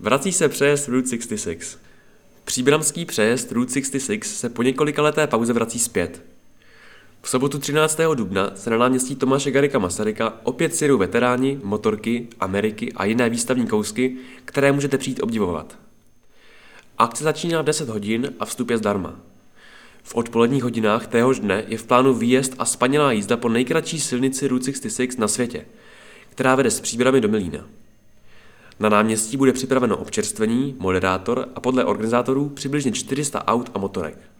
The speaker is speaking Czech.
Vrací se přejezd Route 66. Příbramský přejezd Route 66 se po několika leté pauze vrací zpět. V sobotu 13. dubna se na náměstí Tomáše Garika Masaryka opět sjedou veteráni, motorky, Ameriky a jiné výstavní kousky, které můžete přijít obdivovat. Akce začíná v 10 hodin a vstup je zdarma. V odpoledních hodinách téhož dne je v plánu výjezd a spanělá jízda po nejkratší silnici Route 66 na světě, která vede z Příbramy do Milína. Na náměstí bude připraveno občerstvení, moderátor a podle organizátorů přibližně 400 aut a motorek.